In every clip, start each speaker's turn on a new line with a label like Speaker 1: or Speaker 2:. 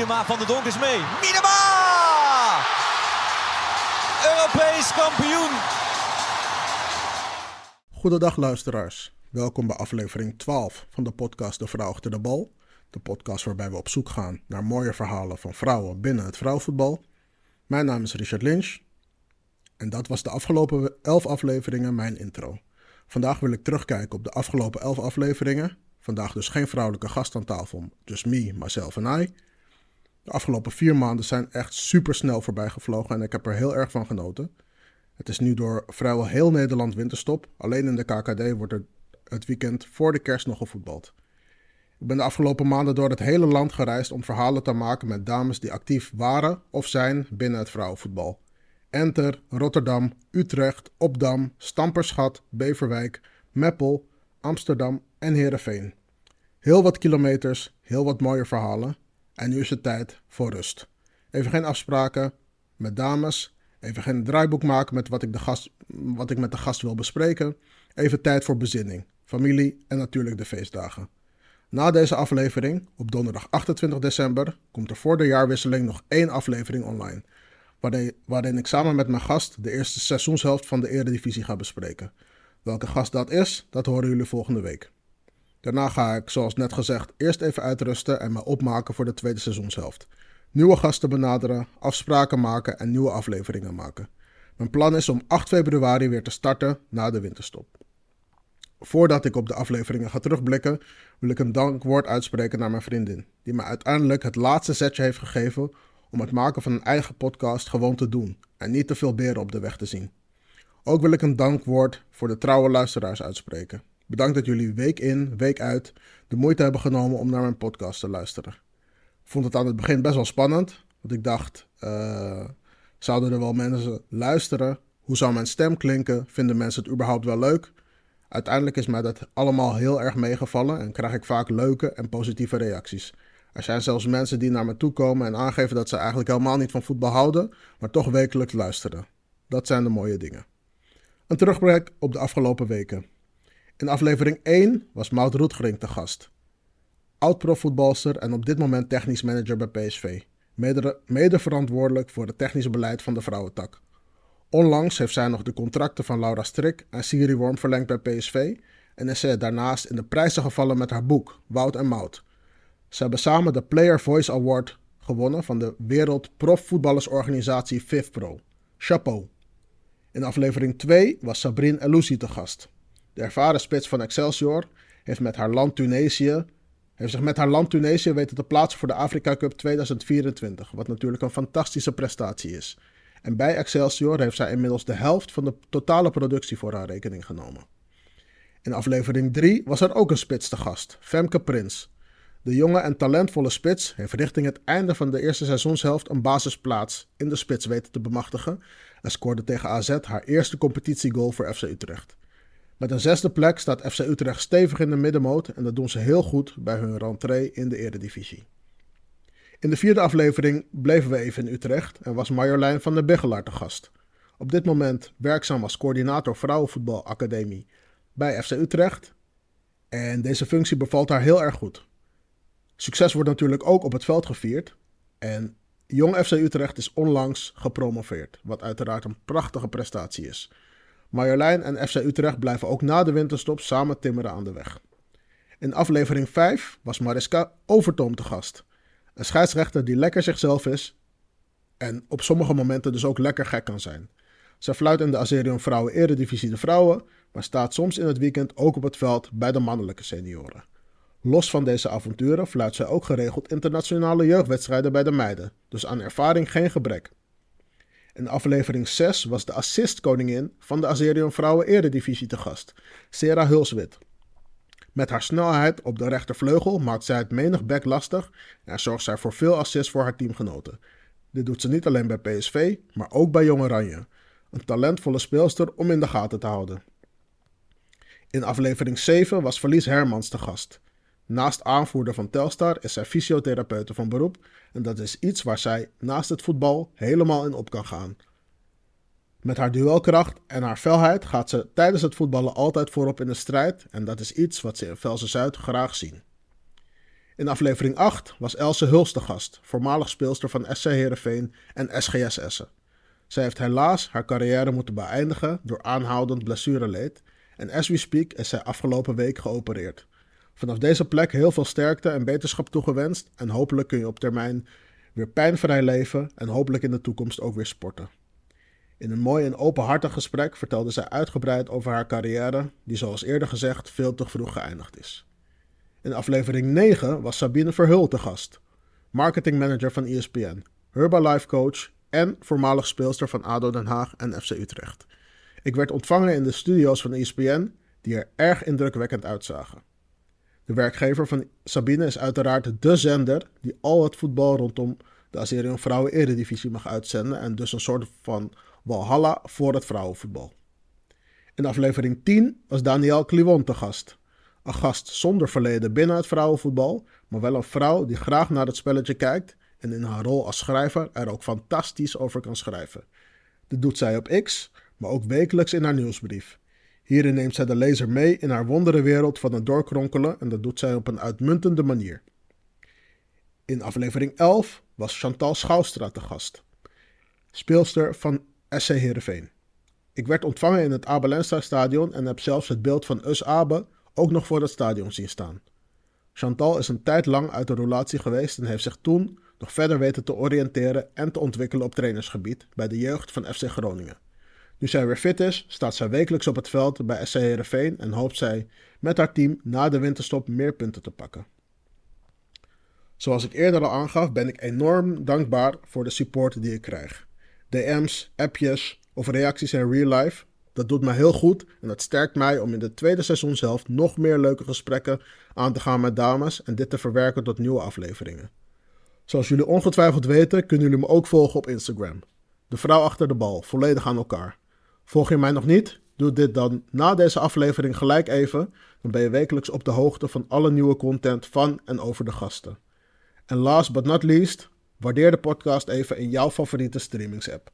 Speaker 1: Miedema van de Donk is mee. Miedema! Europees kampioen!
Speaker 2: Goedendag luisteraars. Welkom bij aflevering 12 van de podcast De Vrouw achter de bal. De podcast waarbij we op zoek gaan naar mooie verhalen van vrouwen binnen het vrouwenvoetbal. Mijn naam is Richard Lynch. En dat was de afgelopen 11 afleveringen mijn intro. Vandaag wil ik terugkijken op de afgelopen 11 afleveringen. Vandaag dus geen vrouwelijke gast aan tafel, dus me, myself en I. De afgelopen vier maanden zijn echt super snel voorbij gevlogen en ik heb er heel erg van genoten. Het is nu door vrijwel heel Nederland winterstop. Alleen in de KKD wordt er het weekend voor de kerst nog gevoetbald. Ik ben de afgelopen maanden door het hele land gereisd om verhalen te maken met dames die actief waren of zijn binnen het vrouwenvoetbal. Enter, Rotterdam, Utrecht, Opdam, Stamperschat, Beverwijk, Meppel, Amsterdam en Heerenveen. Heel wat kilometers, heel wat mooie verhalen. En nu is het tijd voor rust. Even geen afspraken met dames. Even geen draaiboek maken met wat ik, de gast, wat ik met de gast wil bespreken. Even tijd voor bezinning, familie en natuurlijk de feestdagen. Na deze aflevering, op donderdag 28 december, komt er voor de jaarwisseling nog één aflevering online. Waarin, ik samen met mijn gast de eerste seizoenshelft van de Eredivisie ga bespreken. Welke gast dat is, dat horen jullie volgende week. Daarna ga ik, zoals net gezegd, eerst even uitrusten en me opmaken voor de tweede seizoenshelft. Nieuwe gasten benaderen, afspraken maken en nieuwe afleveringen maken. Mijn plan is om 8 februari weer te starten na de winterstop. Voordat ik op de afleveringen ga terugblikken, wil ik een dankwoord uitspreken naar mijn vriendin, die me uiteindelijk het laatste zetje heeft gegeven om het maken van een eigen podcast gewoon te doen en niet te veel beren op de weg te zien. Ook wil ik een dankwoord voor de trouwe luisteraars uitspreken. Bedankt dat jullie week in, week uit de moeite hebben genomen om naar mijn podcast te luisteren. Vond het aan het begin best wel spannend, want ik dacht, uh, zouden er wel mensen luisteren? Hoe zou mijn stem klinken? Vinden mensen het überhaupt wel leuk? Uiteindelijk is mij dat allemaal heel erg meegevallen en krijg ik vaak leuke en positieve reacties. Er zijn zelfs mensen die naar me toe komen en aangeven dat ze eigenlijk helemaal niet van voetbal houden, maar toch wekelijks luisteren. Dat zijn de mooie dingen. Een terugblik op de afgelopen weken. In aflevering 1 was Maud Roetgering te gast. Oud-profvoetbalster en op dit moment technisch manager bij PSV. Mede, verantwoordelijk voor het technische beleid van de vrouwentak. Onlangs heeft zij nog de contracten van Laura Strik en Siri Worm verlengd bij PSV en is zij daarnaast in de prijzen gevallen met haar boek Wout en Mout. Ze hebben samen de Player Voice Award gewonnen van de Wereld Profvoetballersorganisatie FIFPro. Chapeau. In aflevering 2 was Sabrine Eloussi te gast. De ervaren spits van Excelsior heeft, met haar land Tunesië, heeft zich met haar land Tunesië weten te plaatsen voor de Afrika Cup 2024, wat natuurlijk een fantastische prestatie is. En bij Excelsior heeft zij inmiddels de helft van de totale productie voor haar rekening genomen. In aflevering 3 was er ook een spits te gast, Femke Prins. De jonge en talentvolle spits heeft richting het einde van de eerste seizoenshelft een basisplaats in de spits weten te bemachtigen en scoorde tegen AZ haar eerste competitiegoal voor FC Utrecht. Met een zesde plek staat FC Utrecht stevig in de middenmoot en dat doen ze heel goed bij hun rentree in de Eredivisie. In de vierde aflevering bleven we even in Utrecht en was Marjolein van der Biggelaar te gast. Op dit moment werkzaam als coördinator Vrouwenvoetbalacademie bij FC Utrecht. En deze functie bevalt haar heel erg goed. Succes wordt natuurlijk ook op het veld gevierd. En Jong FC Utrecht is onlangs gepromoveerd, wat uiteraard een prachtige prestatie is. Marjolein en FC Utrecht blijven ook na de winterstop samen timmeren aan de weg. In aflevering 5 was Mariska Overtoom te gast. Een scheidsrechter die lekker zichzelf is en op sommige momenten dus ook lekker gek kan zijn. Zij fluit in de Azerion Vrouwen Eredivisie de Vrouwen, maar staat soms in het weekend ook op het veld bij de mannelijke senioren. Los van deze avonturen fluit zij ook geregeld internationale jeugdwedstrijden bij de meiden, dus aan ervaring geen gebrek. In aflevering 6 was de assistkoningin van de Azerion Vrouwen Eredivisie te gast, Sarah Hulswit. Met haar snelheid op de rechtervleugel maakt zij het menig back lastig en zorgt zij voor veel assists voor haar teamgenoten. Dit doet ze niet alleen bij PSV, maar ook bij Jong Oranje. Een talentvolle speelster om in de gaten te houden. In aflevering 7 was Verlies Hermans te gast. Naast aanvoerder van Telstar is zij fysiotherapeute van beroep en dat is iets waar zij naast het voetbal helemaal in op kan gaan. Met haar duelkracht en haar felheid gaat ze tijdens het voetballen altijd voorop in de strijd en dat is iets wat ze in Velsen Zuid graag zien. In aflevering 8 was Else Huls de gast, voormalig speelster van SC Heerenveen en SGS Essen. Zij heeft helaas haar carrière moeten beëindigen door aanhoudend blessureleed en as we speak is zij afgelopen week geopereerd. Vanaf deze plek heel veel sterkte en beterschap toegewenst en hopelijk kun je op termijn weer pijnvrij leven en hopelijk in de toekomst ook weer sporten. In een mooi en openhartig gesprek vertelde zij uitgebreid over haar carrière, die zoals eerder gezegd veel te vroeg geëindigd is. In aflevering 9 was Sabine Verhul te gast, marketingmanager van ESPN, Herbalife coach en voormalig speelster van ADO Den Haag en FC Utrecht. Ik werd ontvangen in de studio's van ESPN, die er erg indrukwekkend uitzagen. De werkgever van Sabine is uiteraard de zender die al het voetbal rondom de Azerion Vrouwen Eredivisie mag uitzenden en dus een soort van walhalla voor het vrouwenvoetbal. In aflevering 10 was Danielle Kliwon te gast. Een gast zonder verleden binnen het vrouwenvoetbal, maar wel een vrouw die graag naar het spelletje kijkt en in haar rol als schrijver er ook fantastisch over kan schrijven. Dit doet zij op X, maar ook wekelijks in haar nieuwsbrief. Hierin neemt zij de lezer mee in haar wonderenwereld van het doorkronkelen en dat doet zij op een uitmuntende manier. In aflevering 11 was Chantal Schouwstra te gast, speelster van SC Heerenveen. Ik werd ontvangen in het Abelensta stadion en heb zelfs het beeld van Us Abe ook nog voor het stadion zien staan. Chantal is een tijd lang uit de relatie geweest en heeft zich toen nog verder weten te oriënteren en te ontwikkelen op trainersgebied bij de jeugd van FC Groningen. Nu zij weer fit is, staat zij wekelijks op het veld bij SC Heerenveen en hoopt zij met haar team na de winterstop meer punten te pakken. Zoals ik eerder al aangaf, ben ik enorm dankbaar voor de support die ik krijg. DM's, appjes of reacties in real life, dat doet mij heel goed en dat sterkt mij om in de tweede seizoen zelf nog meer leuke gesprekken aan te gaan met dames en dit te verwerken tot nieuwe afleveringen. Zoals jullie ongetwijfeld weten, kunnen jullie me ook volgen op Instagram. De vrouw achter de bal, volledig aan elkaar. Volg je mij nog niet? Doe dit dan na deze aflevering gelijk even. Dan ben je wekelijks op de hoogte van alle nieuwe content van en over de gasten. En last but not least, waardeer de podcast even in jouw favoriete streamingsapp.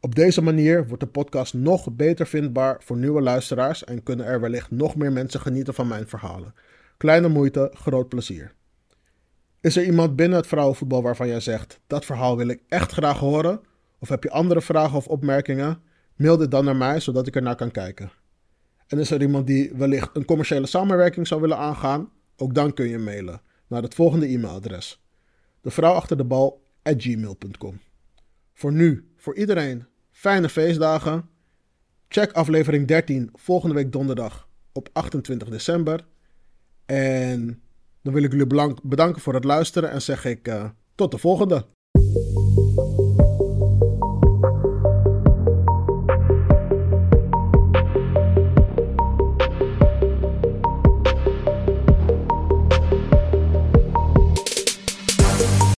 Speaker 2: Op deze manier wordt de podcast nog beter vindbaar voor nieuwe luisteraars en kunnen er wellicht nog meer mensen genieten van mijn verhalen. Kleine moeite, groot plezier. Is er iemand binnen het vrouwenvoetbal waarvan jij zegt: dat verhaal wil ik echt graag horen? Of heb je andere vragen of opmerkingen? Mail dit dan naar mij zodat ik er naar kan kijken. En is er iemand die wellicht een commerciële samenwerking zou willen aangaan? Ook dan kun je mailen naar het volgende e-mailadres: de vrouw achter de bal. Voor nu, voor iedereen, fijne feestdagen. Check aflevering 13 volgende week donderdag op 28 december. En dan wil ik jullie bedanken voor het luisteren en zeg ik uh, tot de volgende.